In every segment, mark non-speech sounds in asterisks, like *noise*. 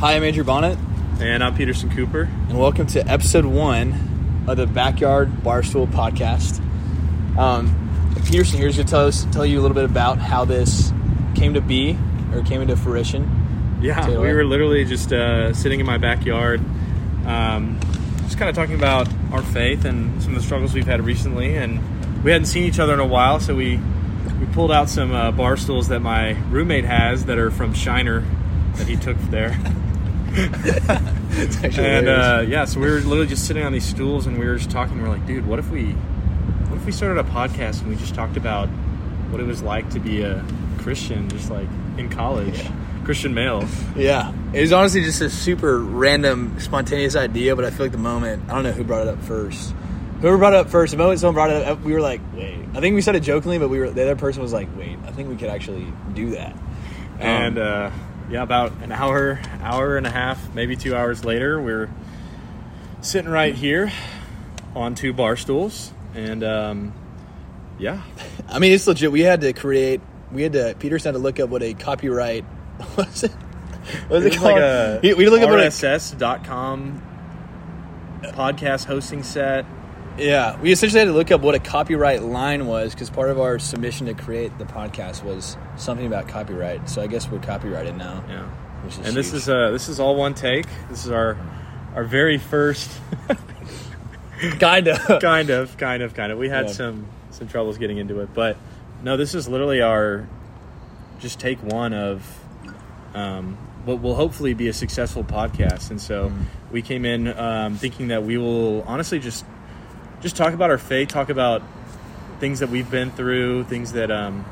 Hi, I'm Andrew Bonnet, And I'm Peterson Cooper. and welcome to episode one of the Backyard Barstool podcast. Um, Peterson here's going to tell us, tell you a little bit about how this came to be or came into fruition. Yeah, it we were literally just uh, sitting in my backyard, um, just kind of talking about our faith and some of the struggles we've had recently. And we hadn't seen each other in a while, so we we pulled out some uh, bar stools that my roommate has that are from Shiner that he took there. *laughs* *laughs* And uh, yeah, so we were literally just sitting on these stools and we were just talking. We're like, dude, what if we, what if we started a podcast and we just talked about what it was like to be a Christian, just like in college, Christian male. yeah, it was honestly just a super random, spontaneous idea, but I feel like the moment, I don't know who brought it up first. Whoever brought it up first, the moment someone brought it up, we were like, wait. I think we said it jokingly, but we were the other person was like, wait, I think we could actually do that. Um, and uh, yeah, about an hour, hour and a half, maybe two hours later, we're sitting right here on two bar stools, and um, yeah, *laughs* I mean, it's legit. We had to create. We had to. Peterson had to look up what a copyright *laughs* was. It what was it, it was called? like a we, had to look up what a, RSS.com podcast hosting set. Yeah. We essentially had to look up what a copyright line was because part of our submission to create the podcast was something about copyright. So I guess we're copyrighted now. Yeah, Which is and this is uh, this is all one take. This is our our very first *laughs* kind of. *laughs* kind of, kind of, kind of. We had Yeah. some some troubles getting into it, but no, this is literally our just take one of um, what will hopefully be a successful podcast. And so Mm. we came in um, thinking that we will honestly just just talk about our faith, talk about things that we've been through, things that um,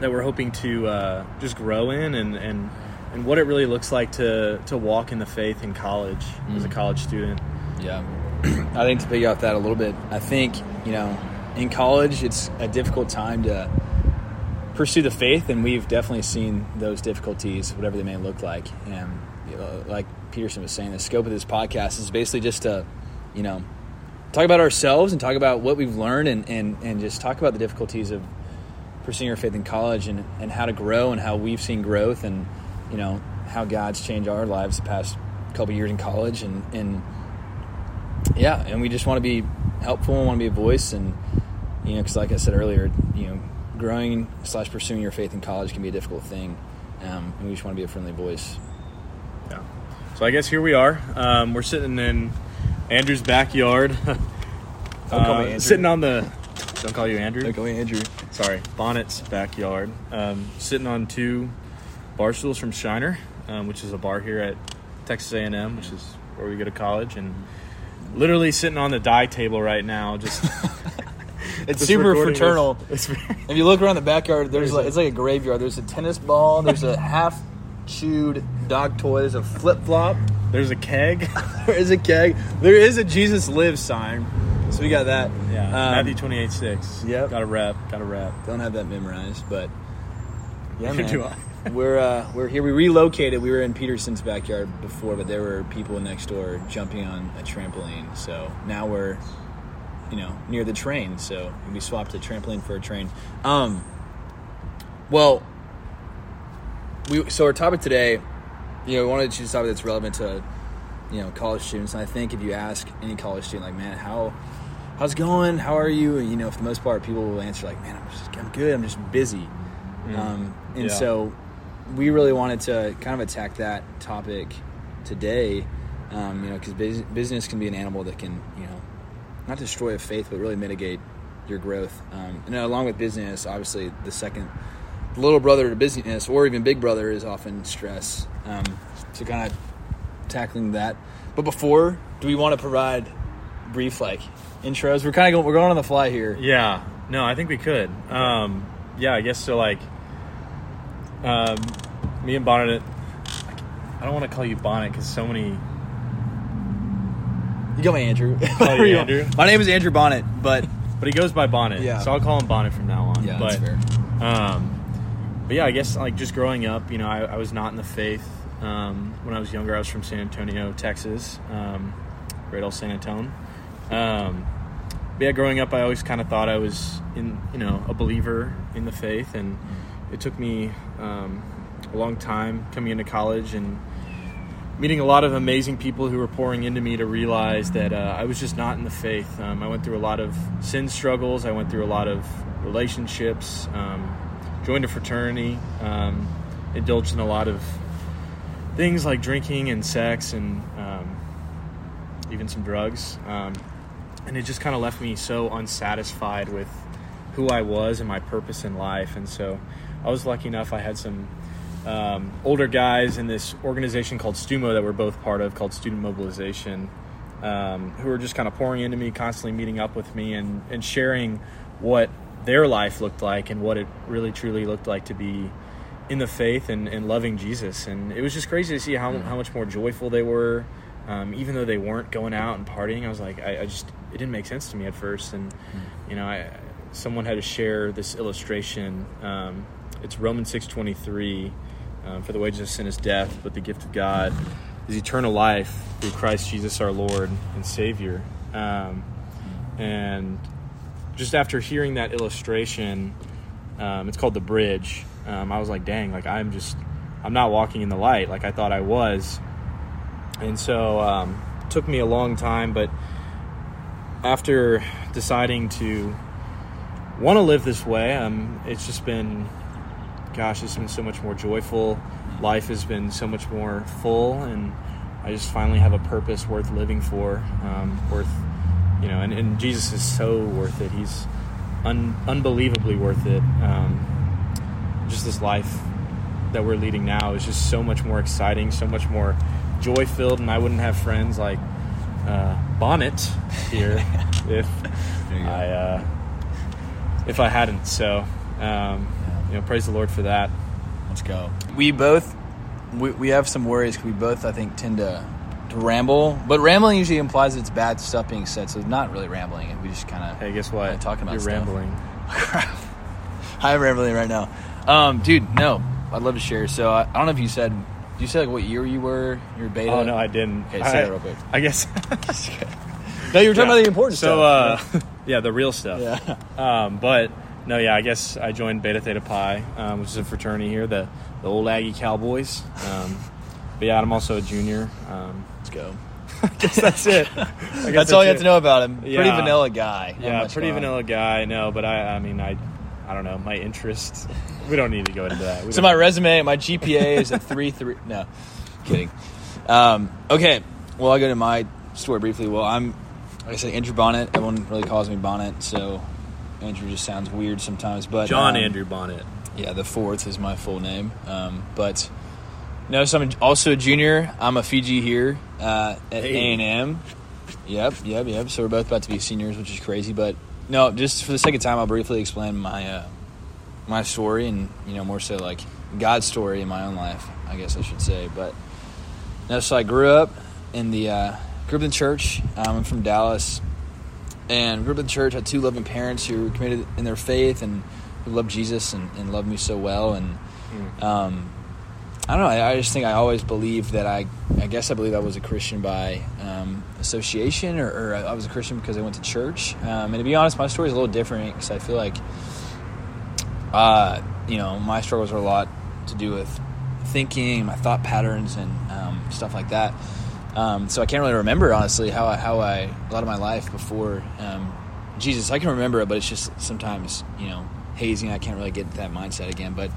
that we're hoping to uh, just grow in, and and and what it really looks like to to walk in the faith in college as a Mm. college student. Yeah. *clears throat* I think to piggyback off that a little bit, I think, you know, in college, it's a difficult time to pursue the faith, and we've definitely seen those difficulties, whatever they may look like. And, you know, like Peterson was saying, the scope of this podcast is basically just to, you know, talk about ourselves and talk about what we've learned and, and, and just talk about the difficulties of pursuing our faith in college and, and how to grow and how we've seen growth and, you know, how God's changed our lives the past couple years in college and, and yeah, and we just want to be helpful and want to be a voice, and you know, because like I said earlier, you know, growing slash pursuing your faith in college can be a difficult thing, um, and we just want to be a friendly voice. Yeah. So I guess here we are. Um, we're sitting in Andrew's backyard. *laughs* Don't call me Uh, Andrew. Sitting on the. Don't call you Andrew. go Andrew. Sorry, Bonnet's backyard. Um, sitting on two bar stools from Shiner, um, which is a bar here at Texas A&M, which is where we go to college, and literally sitting on the die table right now, just. *laughs* It's super fraternal. It's very- If you look around the backyard, there's like it's like a graveyard. There's a tennis ball. There's a half chewed dog toy. There's a flip flop. There's a keg. *laughs* There is a keg. There is a Jesus lives sign. So we got that. Yeah, Um, Matthew twenty eight six. yep. Got a rep. Got a rep. Don't have that memorized, but yeah, Neither man. *laughs* we're uh, we're here. We relocated. We were in Peterson's backyard before, but there were people next door jumping on a trampoline. So now we're, you know, near the train. So we swapped a trampoline for a train. Um, well, we so our topic today, you know, we wanted to choose a topic that's relevant to, you know, college students. And I think if you ask any college student, like, man, how how's it going? How are you? And, you know, for the most part, people will answer like, man, I'm just I'm good. I'm just busy. Um, and Yeah. so we really wanted to kind of attack that topic today, um, you know, because bus- business can be an animal that can, you know, not destroy a faith, but really mitigate your growth. Um, and along with business, obviously, the second little brother to business, or even big brother, is often stress. Um, so kind of tackling that. But before, do we want to provide brief like intros? We're kind of going, we're going on the fly here. Yeah. No, I think we could. Um, yeah, I guess so. Like, um, me and Bonnet. I don't want to call you Bonnet because so many. You got me, Andrew. *laughs* Whatever you Andrew? My name is Andrew Bonnet, but But he goes by Bonnet. Yeah. So I'll call him Bonnet from now on. yeah, but, that's fair. Um, but yeah, I guess like just growing up, you know, I, I was not in the faith. Um, when I was younger, I was from San Antonio, Texas, um, Great Old San Antonio. Um, but yeah, growing up, I always kind of thought I was in, you know, a believer in the faith, and it took me um, a long time coming into college and meeting a lot of amazing people who were pouring into me to realize that uh, I was just not in the faith. Um, I went through a lot of sin struggles. I went through a lot of relationships. Joined a fraternity. Um, indulged in a lot of things like drinking and sex and um, even some drugs. Um, and it just kind of left me so unsatisfied with who I was and my purpose in life. And so I was lucky enough, I had some um, older guys in this organization called STUMO that we're both part of, called Student Mobilization, um, who were just kind of pouring into me, constantly meeting up with me and, and sharing what their life looked like and what it really truly looked like to be in the faith and, and loving Jesus. And it was just crazy to see how, how much more joyful they were. Um, even though they weren't going out and partying, I was like, I, I, just, it didn't make sense to me at first. And, you know, I, someone had to share this illustration. Um, it's Romans 6.23, um, for the wages of sin is death, but the gift of God is eternal life through Christ Jesus our Lord and Savior. Um, and just after hearing that illustration, um, it's called the bridge. Um, I was like, dang, like I'm just, I'm not walking in the light like I thought I was. And so um, it took me a long time, but after deciding to want to live this way, um, it's just been, gosh, it's been so much more joyful. Life has been so much more full, and I just finally have a purpose worth living for, um, worth, you know, and, and, Jesus is so worth it. He's un- unbelievably worth it. Um, just this life that we're leading now is just so much more exciting, so much more joy filled, and I wouldn't have friends like uh, Bonnet here *laughs* if I uh, if I hadn't. So, um, you know, praise the Lord for that. Let's go. We both we, we have some worries because we both I think tend to to ramble, but rambling usually implies it's bad stuff being said. So not really rambling. We just kind of hey, guess what? Talking about you're stuff. rambling. *laughs* I'm rambling right now, um, dude. No, I'd love to share. So I, I don't know if you said. Did you say like what year you were? Your beta? Oh no, I didn't. Okay, say I, that real quick. I guess. *laughs* *laughs* no, you were talking Yeah. about the important so, stuff. So uh, yeah, the real stuff. yeah. Um, but no, yeah, I guess I joined Beta Theta Pi, um, which is a fraternity here, the the old Aggie Cowboys. But yeah, I'm also a junior. Um, Let's go. *laughs* I guess that's it. *laughs* Guess That's all you have to know about him. Pretty Yeah. vanilla guy. Not Yeah, pretty fun. vanilla guy. No, but I, I mean, I, I don't know. My interest. We don't need to go into that. We So my resume, my GPA is a three three. No, kidding. Um, okay, well I'll go to my story briefly. Well, I'm like I said Andrew Bonnet. Everyone really calls me Bonnet, so Andrew just sounds weird sometimes. But John um, Andrew Bonnet. Yeah, the fourth is my full name. Um, but no, so I'm also a junior. I'm a Fiji here uh, at A and M. Yep, yep, yep. So we're both about to be seniors, which is crazy. But no, just for the sake of time, I'll briefly explain my uh, my story, and you know, more so like God's story in my own life, I guess I should say. But no, so I grew up in the uh, grew up in church. Um, I'm from Dallas, and grew up in church. Had two loving parents who were committed in their faith and who loved Jesus and, and loved me so well. And Mm. um, I don't know. I, I just think I always believed that I. I guess I believe I was a Christian by um, association, or, or I was a Christian because I went to church. Um, and to be honest, my story is a little different because I feel like, uh, you know, my struggles are a lot to do with thinking, my thought patterns, and um, stuff like that. Um, so I can't really remember honestly how I, how I a lot of my life before um, Jesus. I can remember it, but it's just sometimes you know hazing. I can't really get that mindset again. But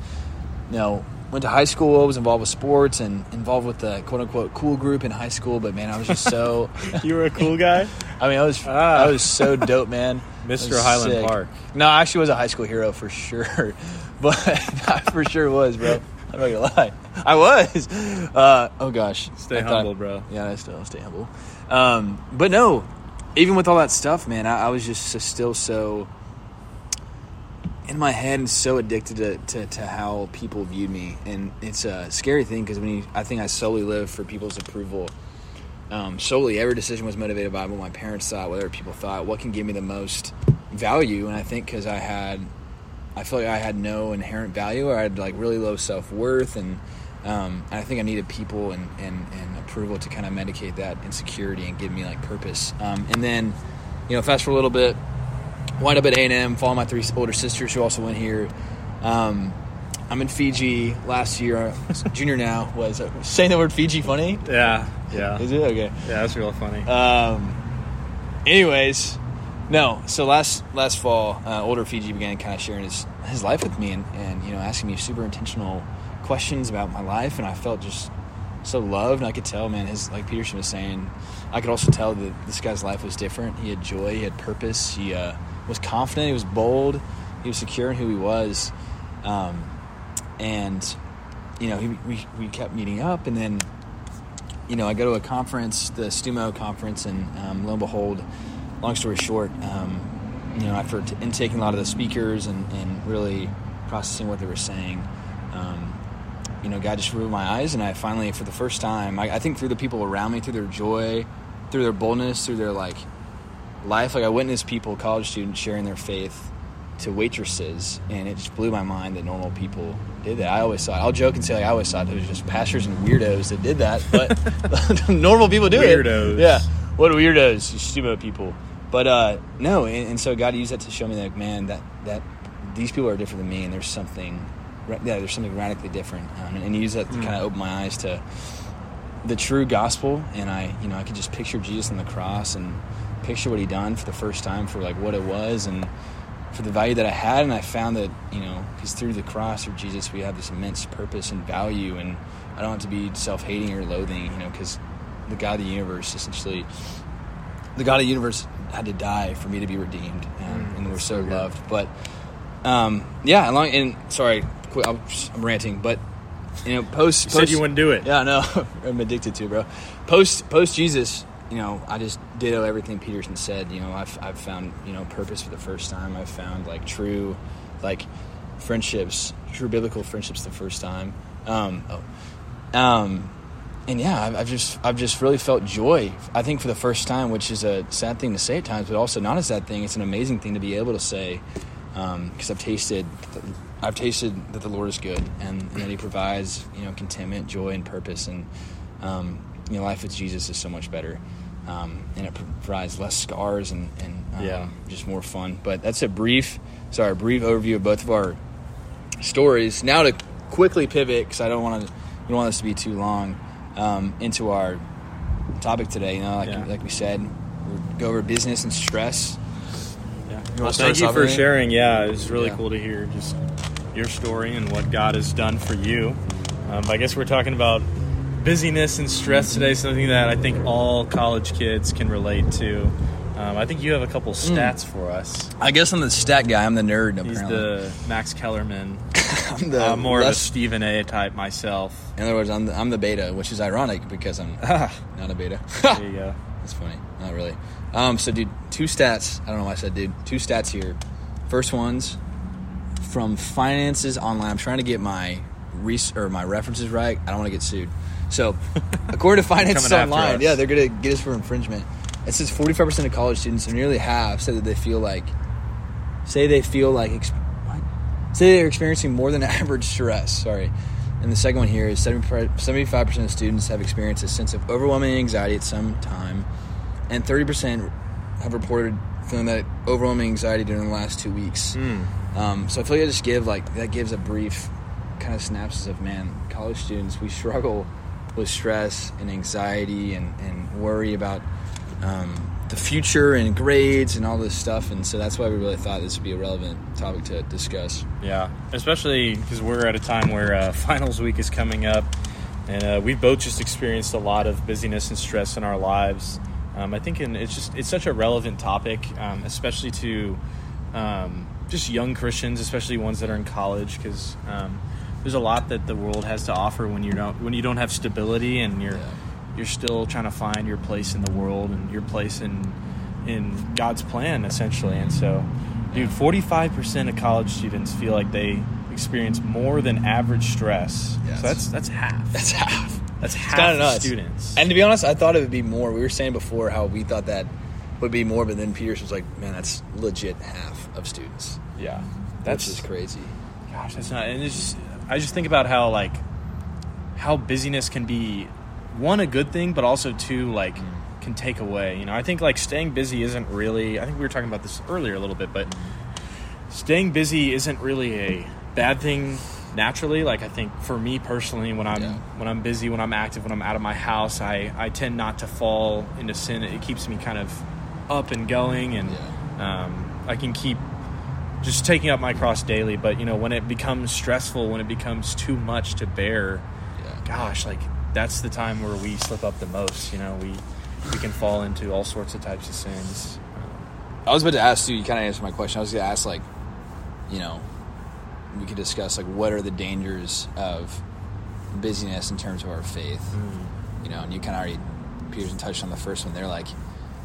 you know, went to high school, was involved with sports and involved with the quote unquote cool group in high school. But man, I was just so. *laughs* You were a cool guy, *laughs* I mean, I was Ah. I was so dope, man. *laughs* Mr. Highland sick. Park. No, I actually was a high school hero for sure, but I for sure was, bro. I'm not gonna lie, I was. Uh, oh gosh, Stay I thought- humble, bro. Yeah, I still stay humble. Um, but no, even with all that stuff, man, I, I was just still so in my head and so addicted to, to, to how people viewed me, and it's a scary thing because when you, I think I solely lived for people's approval. Um, solely, every decision was motivated by what my parents thought, what other people thought, what can give me the most value, and I think because I had, I feel like I had no inherent value, or I had like really low self worth, and um, I think I needed people and, and, and approval to kind of medicate that insecurity and give me like purpose. Um, and then, you know, fast forward a little bit, wind up at A and M, follow my three older sisters who also went here. Um, I'm in Fiji. Last year, *laughs* junior now was uh, saying the word Fiji funny. Yeah, yeah, Is it okay? yeah. That's real funny. Um, anyways, no. So last last fall, uh, older Fiji began kind of sharing his his life with me, and, and you know asking me super intentional questions about my life, and I felt just so loved. And I could tell, man, his like Peterson was saying, I could also tell that this guy's life was different. He had joy, he had purpose, he uh, was confident, he was bold, he was secure in who he was, um, and you know he, we we kept meeting up, and then you know, I go to a conference, the STUMO conference, and um, lo and behold, long story short, um, you know, after t- intaking a lot of the speakers and, and really processing what they were saying, um, you know, God just opened my eyes, and I finally, for the first time, I, I think through the people around me, through their joy, through their boldness, through their like life, like I witnessed people, college students, sharing their faith to waitresses, and it just blew my mind that normal people did that. I always thought, I'll joke and say, like, I always thought it was just pastors and weirdos that did that, but *laughs* *laughs* normal people do Weirdos. it. Weirdos, yeah, what weirdos, you stupid people. But uh, no, and, and so God used that to show me that, man, that that these people are different than me, and there's something, yeah, there's something radically different, um, and, and He used that to kind of open my eyes to the true gospel and i you know i could just picture jesus on the cross and picture what he done for the first time for like what it was and for the value that i had and i found that you know because through the cross through jesus we have this immense purpose and value and i don't have to be self-hating or loathing you know because the god of the universe essentially the god of the universe had to die for me to be redeemed um, Mm, and we're so so loved but um, yeah along and sorry I'm, I'm ranting but you know post you said post- you wouldn't do it. yeah, no, *laughs* I'm addicted to, bro. Post post Jesus, you know, I just ditto everything Peterson said. You know, I've I've found you know purpose for the first time. I've found like true, like friendships, true biblical friendships the first time. Um, oh, um, and yeah, I've, I've just I've just really felt joy. I think for the first time, which is a sad thing to say at times, but also not a sad thing. It's an amazing thing to be able to say because I've tasted I've tasted that the Lord is good and, and that He provides you know contentment, joy, and purpose. And um, you know, life with Jesus is so much better, um, and it provides less scars and, and um, Yeah. just more fun. But that's a brief, sorry, a brief overview of both of our stories. Now to quickly pivot because I don't want to, we don't want this to be too long um, into our topic today. You know, like Yeah. like we said, we go over business and stress. Yeah. wanna Well, thank you for sharing. Yeah, it's really Yeah. cool to hear just your story and what God has done for you. Um, I guess we're talking about busyness and stress today, something that I think all college kids can relate to. Um, I think you have a couple Hmm. stats for us. I guess I'm the stat guy. I'm the nerd. Apparently. He's the Max Kellerman. *laughs* I'm the I'm more of a Stephen A. type myself. In other words, I'm the, I'm the beta, which is ironic because I'm *laughs* not a beta. There you go. *laughs* That's funny. Not really. Um, so, dude, two stats. I don't know why I said dude. Two stats here. First one's from Finances Online. I'm trying to get my res- or my references right. I don't want to get sued. So, according to *laughs* after Online, yeah, they're going to get us for infringement. It says 45% of college students, or nearly half, said that they feel like, say they feel like, what? say they're experiencing more than *laughs* average stress. Sorry. And the second one here is 75 75% of students have experienced a sense of overwhelming anxiety at some time, and 30% have reported feeling that overwhelming anxiety during the last two weeks. Hmm. Um, so I feel like I just give like that gives a brief kind of synopsis of man, college students we *laughs* struggle with stress and anxiety and, and worry about um, the future and grades and all this stuff, and so that's why we really thought this would be a relevant topic to discuss. Yeah, especially because we're at a time where uh, *laughs* finals week is coming up, and uh, we've both just experienced a lot of busyness and stress in our lives. Um, I think in, it's just it's such a relevant topic, um, especially to um, just young Christians, especially ones that are in college, because um, there's a lot that the world has to offer when you don't when you don't have stability and you're Yeah. you're still trying to find your place in the world and your place in in God's plan essentially. And so, dude, forty five percent of college students feel like they experience more than average stress. Yes. So that's that's half. That's half. That's half kinda nuts. students. And to be honest, I thought it would be more. We were saying before how we thought that would be more, but then Pierce was like, "Man, that's legit half of students." yeah, that's just crazy. Gosh, that's not. And it's just, I just think about how like how busyness can be one a good thing, but also two like can take away. You know, I think like staying busy isn't really. I think we were talking about this earlier a little bit, but staying busy isn't really a bad thing naturally. Like I think for me personally, when I'm Yeah. when I'm busy, when I'm active, when I'm out of my house, I I tend not to fall into sin. It keeps me kind of up and going, and um, I can keep just taking up my cross daily. But you know, when it becomes stressful, when it becomes too much to bear, Yeah. gosh, like that's the time where we slip up the most. You know, we we can fall into all sorts of types of sins. I was about to ask you. You kind of answered my question. I was going to ask, like, you know, we could discuss like what are the dangers of busyness in terms of our faith. Mm. You know, and you kind of already Peterson touched on the first one. There, like,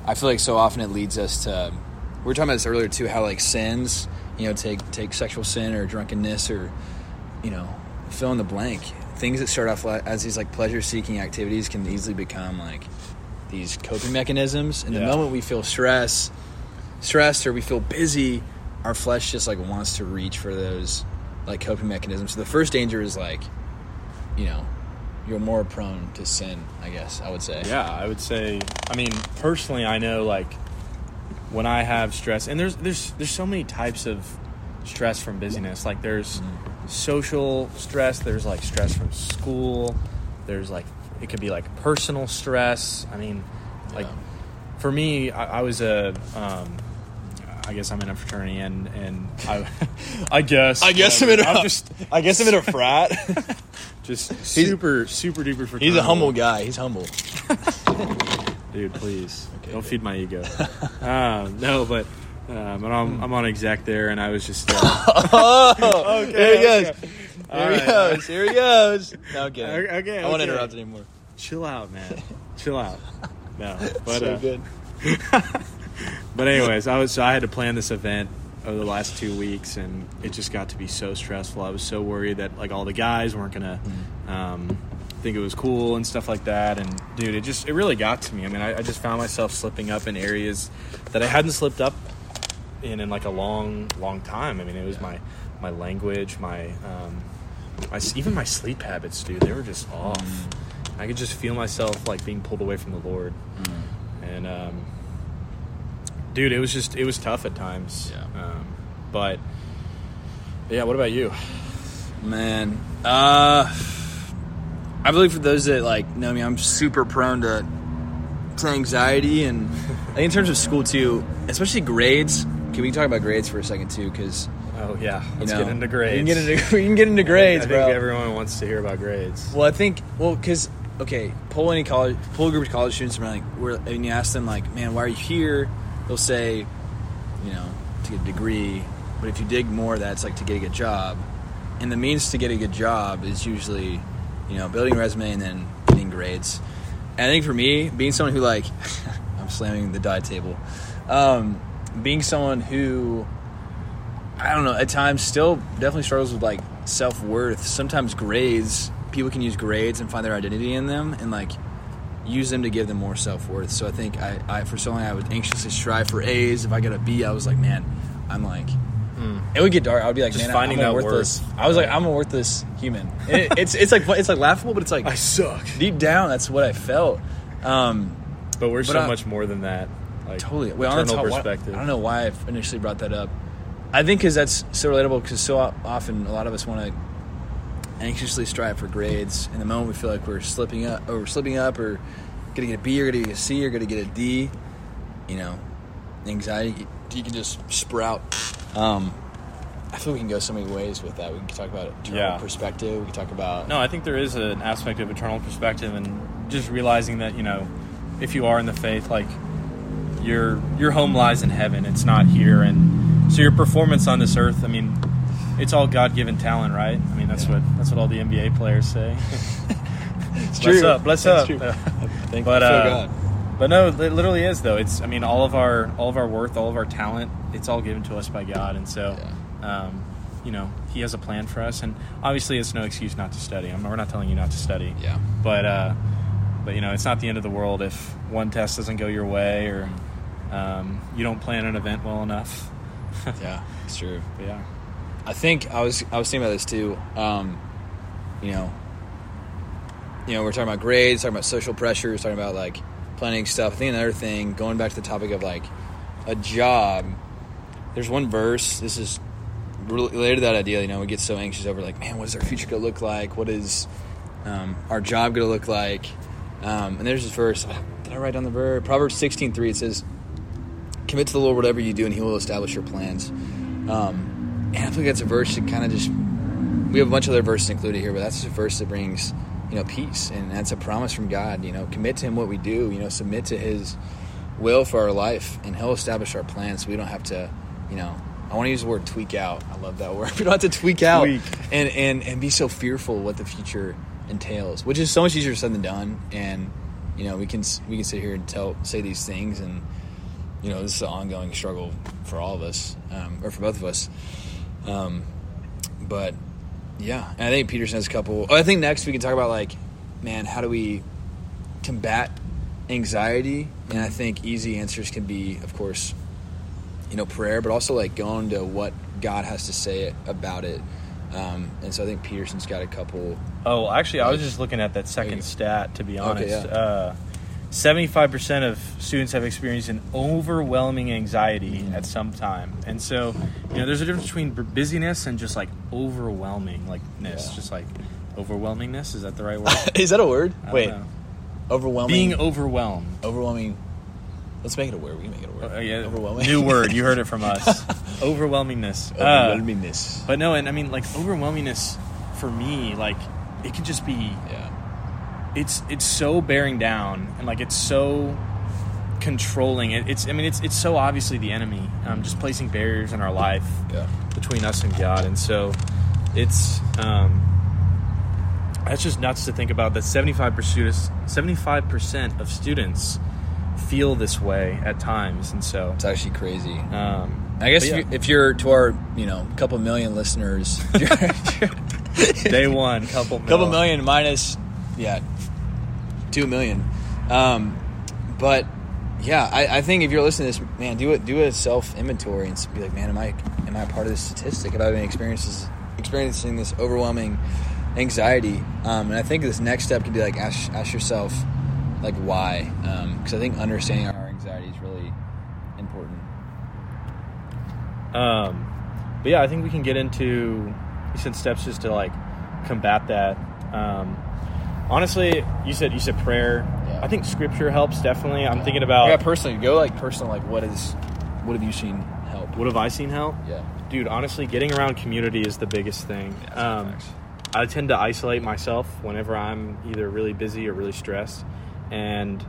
I feel like so often it leads us to. We were talking about this earlier too. How like sins, you know, take take sexual sin or drunkenness or, you know, fill in the blank. Things that start off as these like pleasure seeking activities can easily become like these coping mechanisms. And the Yeah. moment we feel stress, stressed or we feel busy, our flesh just like wants to reach for those like coping mechanisms. So the first danger is like, you know, you're more prone to sin. I guess I would say. Yeah, I would say. I mean, personally, I know like when I have stress, and there's there's there's so many types of stress from busyness. Like there's social stress. There's like stress from school. There's like it could be like personal stress. I mean, like Yeah. for me, I, I was a. Um, I guess I'm in a fraternity, and and I, *laughs* I guess I guess I'm in a- I'm just I guess I'm in a frat. *laughs* just super super duper. Fraternity. He's a humble guy. He's humble. *laughs* dude. Please *laughs* Okay, don't good. feed my ego. um, *laughs* no, but um, but I'm, I'm on exec there, and I was just uh, *laughs* Oh, Okay, here he goes. okay. Here All he right. goes. Here he goes. No, I'm kidding. Okay, okay, I won't okay. interrupt anymore. chill out, man. chill out. No, but so uh, good. but anyways, I was so I had to plan this event over the last two weeks, and it just got to be so stressful. I was so worried that like all the guys weren't gonna um, think it was cool and stuff like that. And dude, it just it really got to me. I mean, I, I just found myself slipping up in areas that I hadn't slipped up in in like a long, long time. I mean, it was my my language, my um, my even my sleep habits, dude. They were just off. I could just feel myself like being pulled away from the Lord, and um, dude, it was just it was tough at times. Yeah. Um, but yeah, what about you? Man, uh, I believe for those that like know me, I'm super prone to to anxiety, and *laughs* I think in terms of school too, especially grades. Can we talk about grades for a second too? Because Oh yeah, let's know, get into grades. *laughs* We can get into we can get into grades, I bro. think everyone wants to hear about grades. Well, I think well because okay, pull any college, pull a group of college students and like, we're, and you ask them like, man, why are you here? They'll say, you know, to get a degree. But if you dig more, that's like to get a good job. And the means to get a good job is usually, you know, building a resume and then getting grades. And I think for me, being someone who like, *laughs* I'm slamming the die table, um, being someone who I don't know, at times still definitely struggles with like self worth. Sometimes grades, people can use grades and find their identity in them and like use them to give them more self worth. So I think I, I, for so long, I would anxiously strive for A's. If I got a B, I was like, man, I'm like, it would get dark. I would be like, Just man, finding I'm a that worthless. worth. I was like, I'm a worthless human. *laughs* It, it's it's like it's like laughable, but it's like I suck. deep down, that's what I felt. Um, But we're But so I- much more than that. Like Totally. The eternal top, why- perspective. I don't know why I initially brought that up. I think because that's so relatable. Because so often a lot of us want to anxiously strive for grades, and the moment we feel like we're slipping up, or we're slipping up, or gonna get a B, or gonna get a C, or gonna get a D, you know, anxiety you can just sprout. Um, I feel we can go so many ways with that. We can talk about eternal Yeah. perspective. We can talk about No, I think there is an aspect of eternal perspective and just realizing that, you know, if you are in the faith, like your your home lies in heaven. It's not here and so your performance on this earth, I mean, it's all God given talent, right? I mean that's Yeah. what that's what all the NBA players say. *laughs* It's Bless up, bless That's up. true. Thank but you, uh, God. but no, it literally is though. It's I mean all of our all of our worth, all of our talent, it's all given to us by God, and so um, you know He has a plan for us, and obviously it's no excuse not to study. I'm, we're not telling you not to study, Yeah. but uh, but you know it's not the end of the world if one test doesn't go your way or um, you don't plan an event well enough. *laughs* Yeah, it's true. But yeah, I think I was I was thinking about this too. Um, you know, you know, we're talking about grades, talking about social pressures, talking about like planning stuff. I think another thing, going back to the topic of like a job. There's one verse. This is related to that idea, you know, we get so anxious over like, man, what is our future going to look like? What is um, our job going to look like? Um, and there's this verse. Did I write down the verse? Proverbs sixteen three. It says, "Commit to the Lord whatever you do, and He will establish your plans." Um, and I think that's a verse that kind of just. We have a bunch of other verses included here, but that's a verse that brings, you know, peace, and that's a promise from God. You know, commit to Him what we do. You know, submit to His will for our life, and He'll establish our plans. So we don't have to, you know, I want to use the word tweak out. I love that *laughs* word. We don't have to tweak out Tweak. and and and be so fearful what the future entails, which is so much easier said than done. And you know, we can we can sit here and tell say these things, and you know, this is an ongoing struggle for all of us, um, or for both of us. Um, but yeah, and I think Peterson has a couple. Oh, I think next we can talk about like, man, how do we combat anxiety? And I think easy answers can be, of course, you know, prayer, but also like going to what God has to say about it. Um, and so I think Peterson's got a couple. Oh, actually, I was just looking at that second you- stat. To be honest, yeah. uh, seventy-five percent of students have experienced an overwhelming anxiety Mm. at some time, and so you know, there's a difference between busyness and just like overwhelming, like ness, Yeah. just like overwhelmingness. Is that the right *laughs* word? is that a word? Wait, know. overwhelming. being overwhelmed. overwhelming. Let's make it a word. We can make it a word. Uh, yeah, Overwhelming. New word. You heard it from us. *laughs* Overwhelmingness. Uh, Overwhelmingness. but no, and I mean, like overwhelmingness for me, like it could just be yeah. it's it's so bearing down and like it's so controlling it, it's i mean it's it's so obviously the enemy um, just placing barriers in our life Yeah. between us and god and so it's um that's just nuts to think about that 75 75% of students feel this way at times and so It's actually crazy. um I guess if, yeah. you, if you're to our, you know, couple million listeners, *laughs* *laughs* day one couple *laughs* couple million minus, yeah, two million. Um, but yeah, I, I think if you're listening to this, man, do it. Do a self inventory and be like, man, am I am I a part of this statistic? Have I been experiences experiencing this overwhelming anxiety? Um, and I think this next step could be like ask ask yourself, like why? Because I think understanding our anxiety is really important. Um, but yeah, I think we can get into you said steps just to like combat that. Um, honestly, you said you said prayer. Yeah. I think scripture helps definitely. I'm thinking about yeah, personally, go like personal. Like, what is what have you seen help? what have I seen help, Yeah, dude. Honestly, getting around community is the biggest thing. Um. I tend to isolate myself whenever I'm either really busy or really stressed, and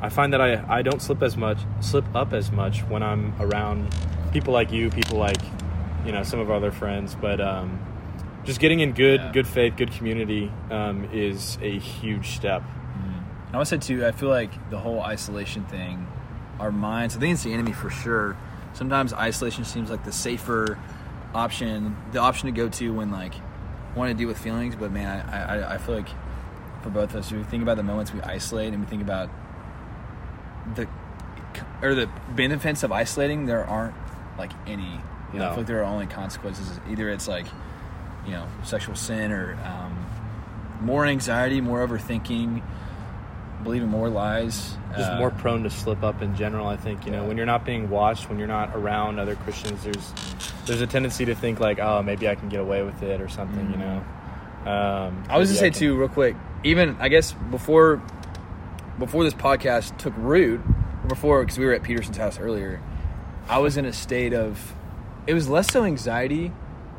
I find that I, I don't slip as much slip up as much when I'm around people like you, people like you know some of our other friends. But um, just getting in good Yeah. good faith, good community um, is a huge step. I would say too. I feel like the whole isolation thing, our minds. I think it's the enemy for sure. Sometimes isolation seems like the safer option, the option to go to when like want to deal with feelings. But man, I, I, I feel like for both of us, we think about the moments we isolate and we think about the or the benefits of isolating. There aren't like any. You know, I No. feel like there are only consequences. Either it's like you know sexual sin or um, more anxiety, more overthinking, believing more lies. Just uh, more prone to slip up in general. I think you know when you're not being watched, when you're not around other Christians, there's there's a tendency to think like, oh, maybe I can get away with it or something. You know. Um, I was gonna say can- too, real quick. Even I guess before before this podcast took root, before because we were at Peterson's house earlier, I was in a state of. It was less so anxiety.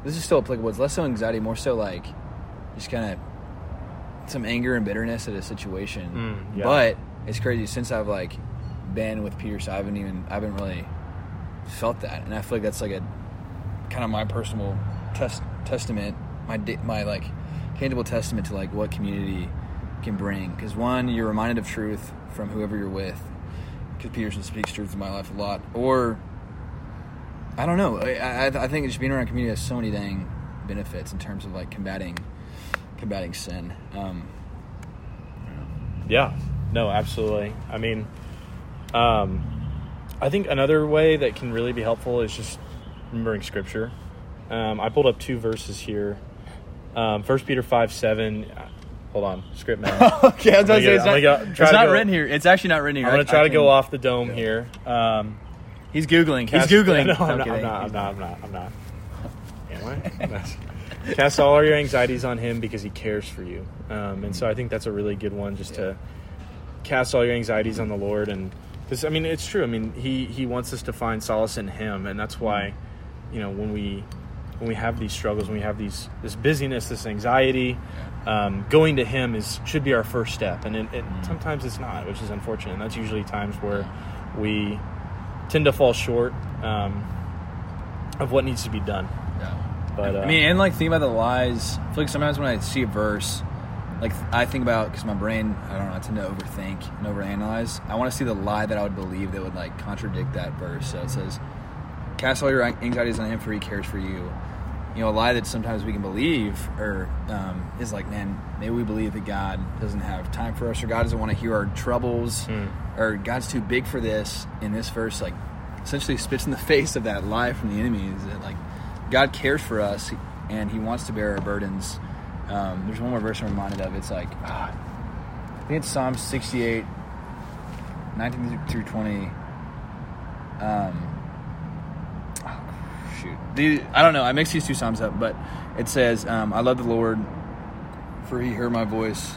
This is still applicable. It's less so anxiety, more so like just kind of some anger and bitterness at a situation. Mm, yeah. But it's crazy since I've like been with Peterson, I haven't even I haven't really felt that, and I feel like that's like a kind of my personal test testament, my my like tangible testament to like what community can bring. Because one, you're reminded of truth from whoever you're with. Because Peterson speaks truth in my life a lot, or I don't know. I, I, I think just being around community has so many dang benefits in terms of like combating combating sin. Um, Yeah, no, absolutely. I mean, um, I think another way that can really be helpful is just remembering scripture. Um, I pulled up two verses here. Um, 1 Peter 5 7. uh, Hold on, script man. *laughs* okay, I was gonna say it's not, go- it's not go- written here. It's actually not written here. I'm going to try I to go off the dome here. Um, He's googling. He's googling. *laughs* No, I'm, not, I'm not. I'm not. I'm not. I'm not. Yeah, Why? Cast all your anxieties on him because he cares for you. Um, and so I think that's a really good one just to cast all your anxieties on the Lord. And because, I mean, it's true. I mean, he, he wants us to find solace in him. And that's why, you know, when we when we have these struggles, when we have these this busyness, this anxiety, um, going to Him is should be our first step, and it, it, sometimes it's not, which is unfortunate. And that's usually times where we tend to fall short um, of what needs to be done. Yeah. But uh, I mean, and like think about the lies. I feel like sometimes when I see a verse, like I think about because my brain, I don't know, I tend to overthink and overanalyze. I want to see the lie that I would believe that would like contradict that verse. So it says, "Cast all your anxieties on Him, for He cares for you." You know, a lie that sometimes we can believe, or um, is like, man, maybe we believe that God doesn't have time for us, or God doesn't want to hear our troubles, or God's too big for this. In this verse, like, essentially spits in the *laughs* face of that lie from the enemy. Is that like God cares for us and He wants to bear our burdens. Um, there's one more verse I'm reminded of. It's like, ah, I think it's Psalm 68, 19 through 20. Um. The, I don't know. I mix these two Psalms up, but it says, um, I love the Lord, for He heard my voice.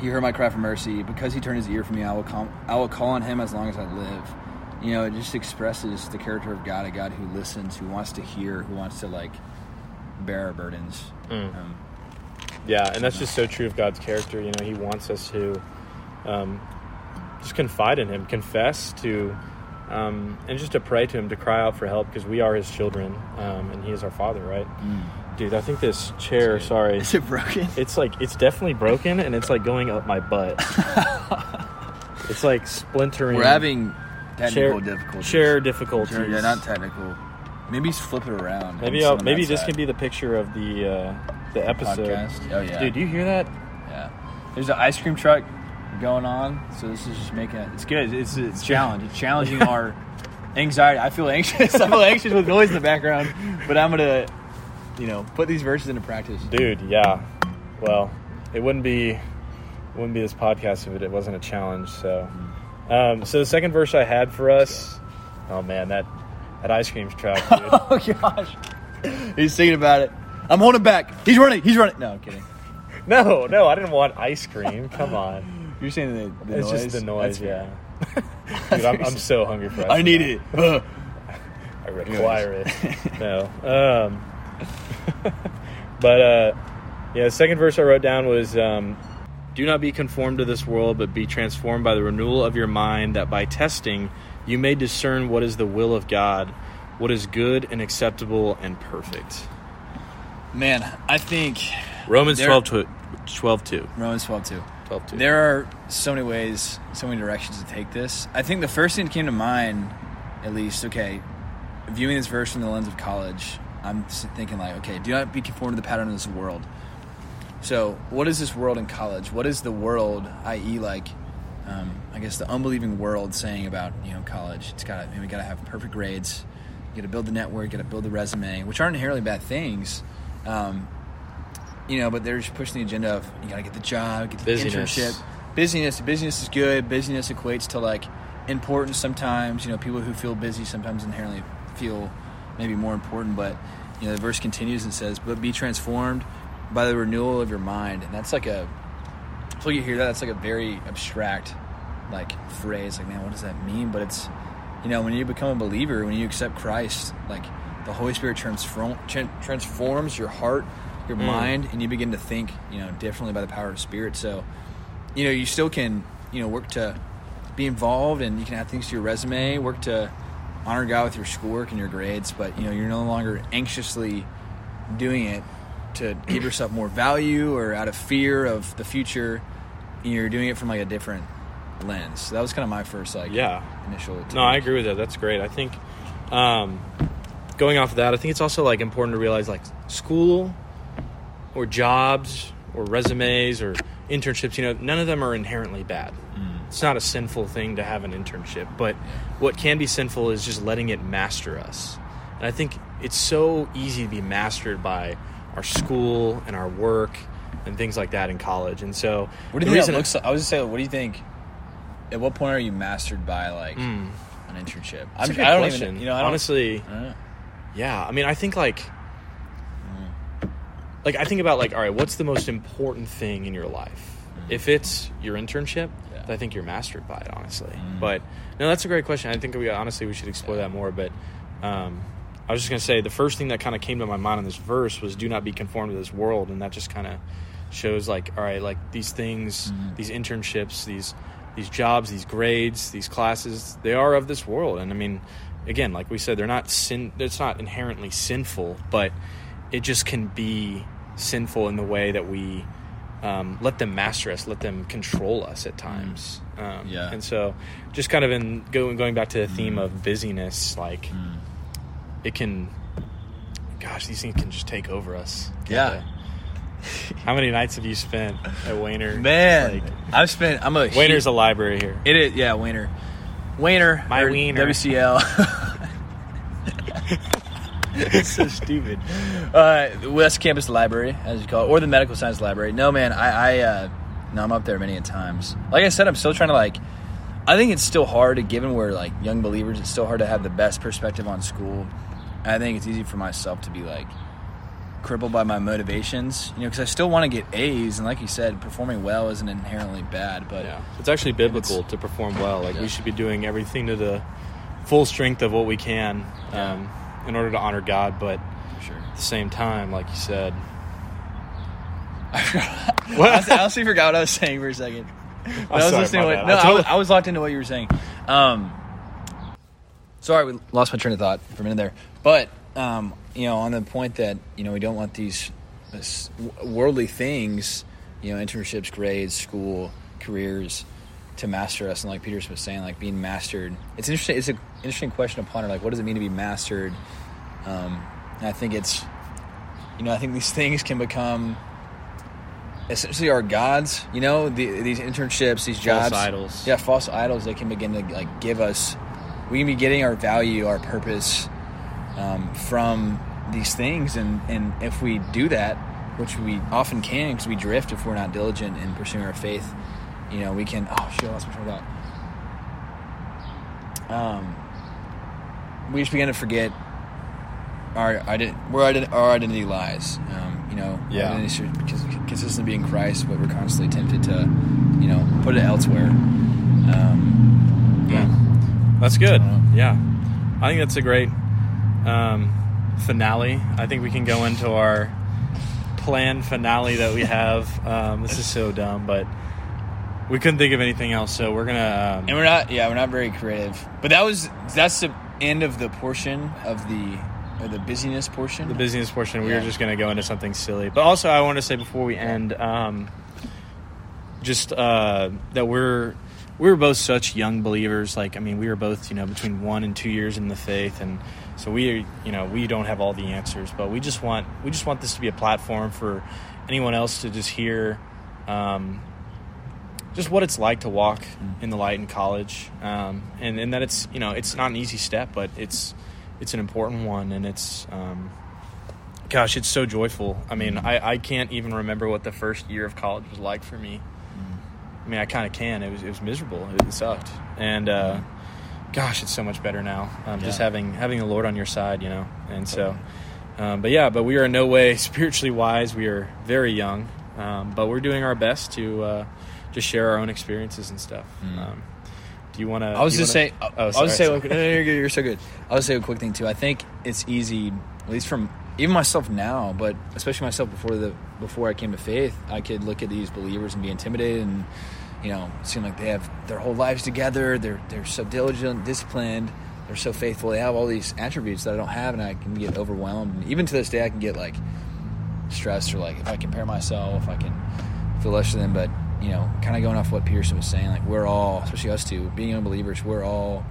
He heard my cry for mercy. Because He turned His ear from me, I will, call, I will call on Him as long as I live you know, it just expresses the character of God, a God who listens, who wants to hear, who wants to like bear our burdens. Mm. Um, yeah, and that's just so true of God's character. You know, He wants us to um, just confide in Him, confess to, um, and just to pray to Him, to cry out for help because we are His children, um, and He is our Father, right? Dude, I think this chair. Sorry, is it broken? It's like it's definitely broken, and it's like going up my butt. *laughs* it's like splintering. We're having technical chair, difficulties. Chair difficulties. Chair- yeah, not technical. Maybe flip it around. Maybe I'll, maybe this can be the picture of the uh, the episode. podcast. Oh yeah, Dude, do you hear that? yeah. There's an ice cream truck going on, so this is just making it. It's good. It's it's a challenge. It's challenging our anxiety. I feel anxious. *laughs* I feel anxious with noise in the background, but I'm gonna, you know, put these verses into practice. Dude, yeah. Well, it wouldn't be wouldn't be this podcast if it, it wasn't a challenge. So, um, so the second verse I had for us. Oh man, that that ice cream truck, dude. *laughs* Oh gosh, he's thinking about it. I'm holding back. He's running. He's running. No, I'm kidding. *laughs* no, no, I didn't want ice cream. Come on, You're saying the, the it's noise. just the noise. That's Yeah. Dude, I'm, I'm so hungry for. *laughs* Ice I need it. *laughs* I require it. *laughs* No. Um, but uh, yeah, the second verse I wrote down was um, Do not be conformed to this world, but be transformed by the renewal of your mind, that by testing you may discern what is the will of God, what is good and acceptable and perfect. Man, I think Romans There- 12, tw- 12 2. Romans 12 too. 12 2. There are so many ways, so many directions to take this. I think the first thing that came to mind, at least, okay, viewing this verse from the lens of college, I'm thinking like, okay, do not be conformed to the pattern of this world. So, what is this world in college? What is the world, i.e., like, um, I guess the unbelieving world saying about you know college? It's got to we got to have perfect grades. You got to build the network. You got to build the resume, which aren't inherently bad things. Um, you know, but they're just pushing the agenda of you got to get the job, get the Busyness. internship. Busyness, busyness is good. Busyness equates to like importance sometimes. You know, people who feel busy sometimes inherently feel maybe more important. But you know, the verse continues and says, "But be transformed by the renewal of your mind," and that's like a. So you hear that? That's like a very abstract, like phrase. Like, man, what does that mean? But it's, you know, when you become a believer, when you accept Christ, like the Holy Spirit transform, transforms your heart, your Mm. mind, and you begin to think, you know, differently by the power of Spirit. So, you know, you still can, you know, work to be involved, and you can add things to your resume, work to honor God with your schoolwork and your grades. But you know, you're no longer anxiously doing it to give yourself more value or out of fear of the future. You're doing it from like a different lens. So that was kind of my first like Yeah. initial. No, I agree with that. That's great. I think um, going off of that, I think it's also like important to realize like school or jobs or resumes or internships. You know, none of them are inherently bad. It's not a sinful thing to have an internship, but what can be sinful is just letting it master us. And I think it's so easy to be mastered by our school and our work and things like that in college. And so, What do you think that looks like? I was just saying, what do you think? At what point are you mastered by like Mm. an internship? I'm- I don't question. even. You know, I honestly, I. Yeah, I mean, I think like like I think about like all right, what's the most important thing in your life? If it's your internship, Yeah. I think you're mastered by it, honestly. Mm. But no, that's a great question. I think we honestly we should explore Yeah. that more. But um, I was just gonna say the first thing that kind of came to my mind in this verse was "Do not be conformed to this world," and that just kind of shows like all right, like these things, Mhm. these internships, these these jobs, these grades, these classes, they are of this world. And I mean, again, like we said, they're not sin. It's not inherently sinful, but it just can be sinful in the way that we um, let them master us, let them control us at times. Um, Yeah. And so, just kind of in going going back to the theme Mm. of busyness, like Mm. it can. Gosh, these things can just take over us. Yeah. *laughs* How many nights have you spent at Wayner? Man, Like, I've spent. I'm a Wayner's a library here. It is, yeah, Wiener. Wiener. My or wiener. WCL. *laughs* *laughs* it's so stupid. Uh, West Campus Library, as you call it, or the Medical Science Library. No, man, I, I uh, no, I'm up there many a times. Like I said, I'm still trying to like. I think it's still hard, to, given we're like young believers. It's still hard to have the best perspective on school. I think it's easy for myself to be like crippled by my motivations, you know, because I still want to get A's, and like you said, performing well isn't inherently bad, but Yeah, it's actually biblical to perform well. Like Yeah. we should be doing everything to the full strength of what we can Yeah. um, in order to honor God. But sure. at the same time, like you said, *laughs* I honestly forgot what I was saying for a second. I was sorry, listening. To what, no, I I totally- was, I was locked into what you were saying. Um, sorry, we lost my train of thought for a minute there. But um, you know, on the point that you know we don't want these worldly things, you know, internships, grades, school, careers, to master us. And like Peter was saying, like being mastered. It's interesting. It's an interesting question to ponder. Like, what does it mean to be mastered? Um, and I think it's, you know, I think these things can become essentially our gods. You know, the, these internships, these jobs, idols. Yeah, false idols. They can begin to like give us. We can be getting our value, our purpose um, from these things, and and if we do that, which we often can, because we drift if we're not diligent in pursuing our faith. You know, we can. Oh shit! I lost my train of thought. Um, we just begin to forget our ident- where our identity lies. Um, you know, Yeah. identity consistently be in Christ, but we're constantly tempted to, you know, put it elsewhere. Um, yeah, that's good. Uh, Yeah, I think that's a great um, finale. I think we can go into our planned finale that we have. Um, this is so dumb, but we couldn't think of anything else, so we're gonna. Um, and we're not. Yeah, we're not very creative. But that was that's the end of the portion of the or the busyness portion. the business portion, we Yeah. were just to go into something silly. But also, I want to say before we end, um, just uh, that we're we were both such young believers. Like, I mean, we were both you know between one and two years in the faith, and so we you know we don't have all the answers, but we just want we just want this to be a platform for anyone else to just hear. Um, just what it's like to walk in the light in college, um, and and that it's you know it's not an easy step, but it's it's an important one, and it's um, gosh, it's so joyful. I mean, I, I can't even remember what the first year of college was like for me. I mean, I kind of can. It was it was miserable. It sucked, and uh, gosh, it's so much better now. Um, Just having having the Lord on your side, you know, and so. Um, but yeah, but we are in no way *laughs* spiritually wise. We are very young, um, but we're doing our best to uh, just share our own experiences and stuff. Mm. Um, do you want to? I was just saying. Oh, I was sorry, just say. sorry. No, no, you're, good, you're so good. I was say a quick thing too. I think it's easy, at least from even myself now, but especially myself before the before I came to faith. I could look at these believers and be intimidated, and you know, seem like they have their whole lives together. They're they're so diligent, disciplined. They're so faithful. They have all these attributes that I don't have, and I can get overwhelmed. And even to this day, I can get like stressed or like if I compare myself, I can feel less than. But you know, kind of going off what Peterson was saying, like we're all, especially us two, being unbelievers, we're all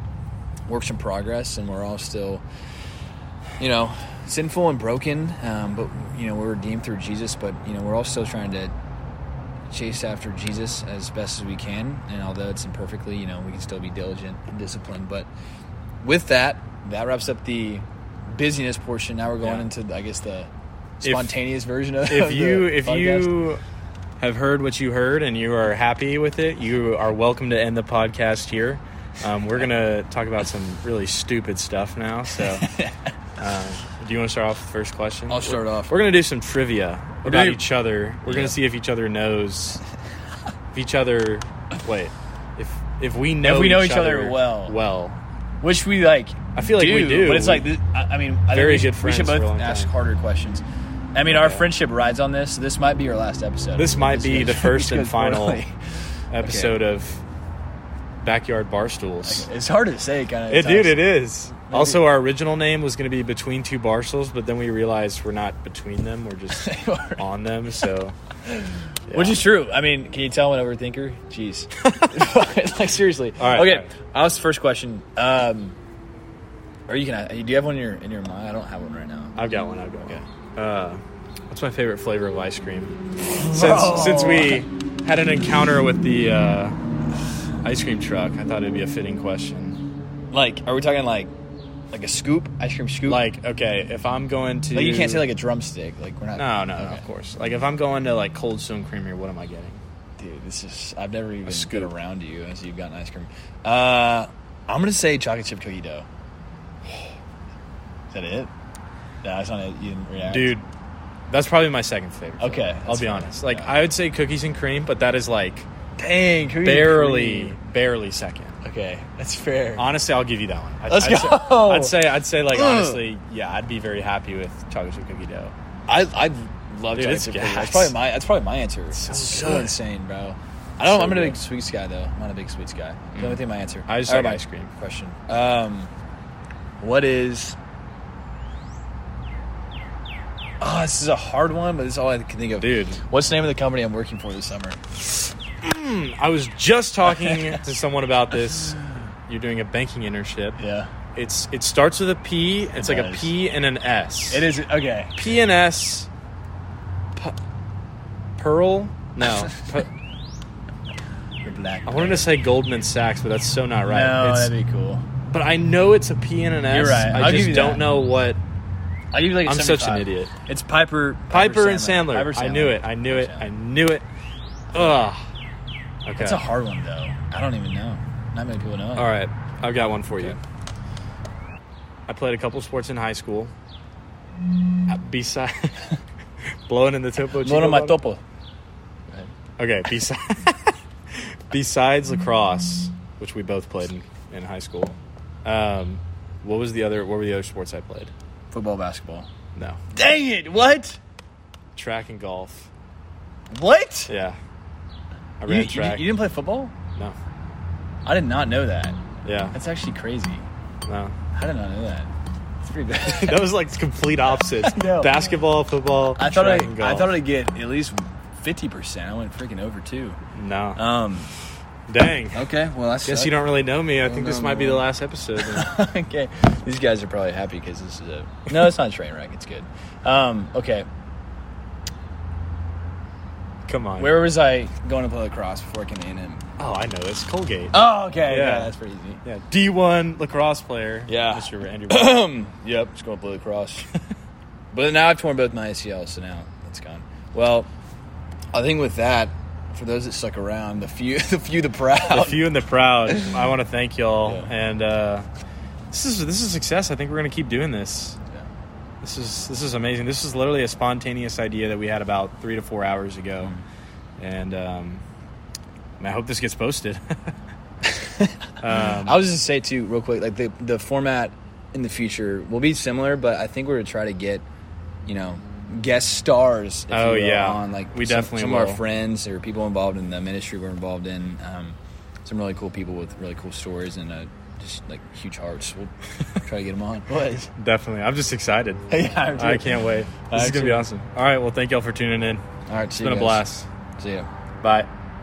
works in progress, and we're all still, you know, sinful and broken. Um, but you know, we're redeemed through Jesus. But you know, we're all still trying to chase after Jesus as best as we can. And although it's imperfectly, you know, we can still be diligent and disciplined. But with that, that wraps up the busyness portion. Now we're going Yeah. into, I guess, the spontaneous version of if *laughs* you if podcast. you have heard what you heard and you are happy with it, you are welcome to end the podcast here. Um, we're gonna talk about some really stupid stuff now, so *laughs* um, do you want to start off with the first question? I'll start off. We're gonna do some trivia about doing- each other. We're Yeah. gonna see if each other knows. if *laughs* each other, wait, if if we know we know each other well. well. Which we like. I feel like we do. but it's We- like this, I I mean, I think Very we should, good We should friends for a both ask time. harder questions. I mean, our friendship rides on this. This might be our last episode. This might be the *laughs* first and final *laughs* episode of Backyard Barstools. It's hard to say, kind of. It, dude, it is. Also, our original name was going to be Between Two Barstools, but then we realized we're not between them; we're just *laughs* on them. So, Which is true. I mean, can you tell I'm an overthinker? Jeez. like seriously. All right, okay. all right. I'll ask the first question. Um, or you can. Do you have one in your in your mind? I don't have one right now. I've got one. I've got Okay. one. Uh, what's my favorite flavor of ice cream? Since since we had an encounter with the uh, ice cream truck, I thought it'd be a fitting question. Like, are we talking like like a scoop, ice cream scoop? Like, okay, if I'm going to, like you can't say like a drumstick. Like we're not. no, no, no, of course. Like, if I'm going to like Cold Stone Creamery, what am I getting? Dude, this is. I've never even scoop. been around you as you've gotten ice cream. Uh, I'm gonna say chocolate chip cookie dough. *sighs* Is that it? No, that's not it. You didn't react, Dude, that's probably my second favorite. Okay, I'll be honest. Like, Yeah. I would say cookies and cream, but that is like Dang, barely, barely second. Okay, that's fair. Honestly, I'll give you that one. I'd, Let's I'd go. Say, I'd say, I'd say, like Ugh. honestly, yeah, I'd be very happy with chocolate chip cookie dough. I I love Dude, chocolate chip cookie. That's probably my that's probably my answer. It's so so, insane, bro. I don't. So I'm not a big sweets guy though. I'm not a big sweets guy. The only thing my answer. I just All like right, ice cream. Question. Um, what is? Oh, this is a hard one, but this is all I can think of. Dude. what's the name of the company I'm working for this summer? Hmm, I was just talking *laughs* to someone about this. You're doing a banking internship. Yeah, It's it starts with a P. It's It like a does. P and an S. it is. Okay, P and S. P- Pearl? No. *laughs* P- the black. I wanted to say Goldman Sachs, but that's so not right. No, It's- that'd be cool. but I know it's a P and an S. You're right. I I'll just don't that. know what. I'll give you like. A I'm such an idiot. It's Piper. Piper, and Sandler. Piper I knew it. I knew it. Piper I Sandler. knew it. Ugh. Okay. That's a hard one though. I don't even know. Not many people know. it. All right, I've got one for you. I played a couple sports in high school. Beside *laughs* blowing in the topo. One Chico of my bottle? topo. Okay, besides *laughs* besides lacrosse, which we both played in, in high school. Um, what was the other? What were the other sports I played? Football, basketball. No, Dang it! What? track and golf. What? Yeah, I You, ran you, track. you didn't play football? no, I did not know that. yeah, That's actually crazy. no. I did not know that. It's pretty bad. *laughs* that was like complete opposites. *laughs* Know. Basketball, football. I thought I, and golf. I thought I'd get at least fifty percent. I went freaking over two. no. Um. Dang. Okay. Well, I Guess you don't really know me. I think this might be the last episode. *laughs* okay. These guys are probably happy because this is a no. It's not a train wreck. It's good. Um. Okay. Come on. Where was I going to play lacrosse before I came to A&M? Oh, I know. It's Colgate. Oh, okay. Yeah. Yeah, that's pretty easy. yeah, D one lacrosse player. Yeah. Mr. *clears throat* Andrew. Yep, just going to play lacrosse. but now I've torn both my ACLs, so now that's gone. Well, I think with that, for those that stuck around, the few, *laughs* the few, the proud. the few and the proud. *laughs* I want to thank y'all, Yeah. and uh, this is this is success. I think we're gonna keep doing this. Yeah. This is this is amazing. This is literally a spontaneous idea that we had about three to four hours ago, and um, I hope this gets posted. um, *laughs* I was just to say too, real quick, like the the format in the future will be similar, but I think we're gonna try to get, you know, guest stars. If Oh, you will, yeah. on like We some, definitely some of our friends or people involved in the ministry we're involved in. Um, some really cool people with really cool stories and uh, just like huge hearts. We'll *laughs* try to get them on. What? definitely, I'm just excited. *laughs* yeah, I can't wait. This is gonna be awesome. All right, well, thank y'all for tuning in. All right, It's see been you a guys. blast. See ya. Bye.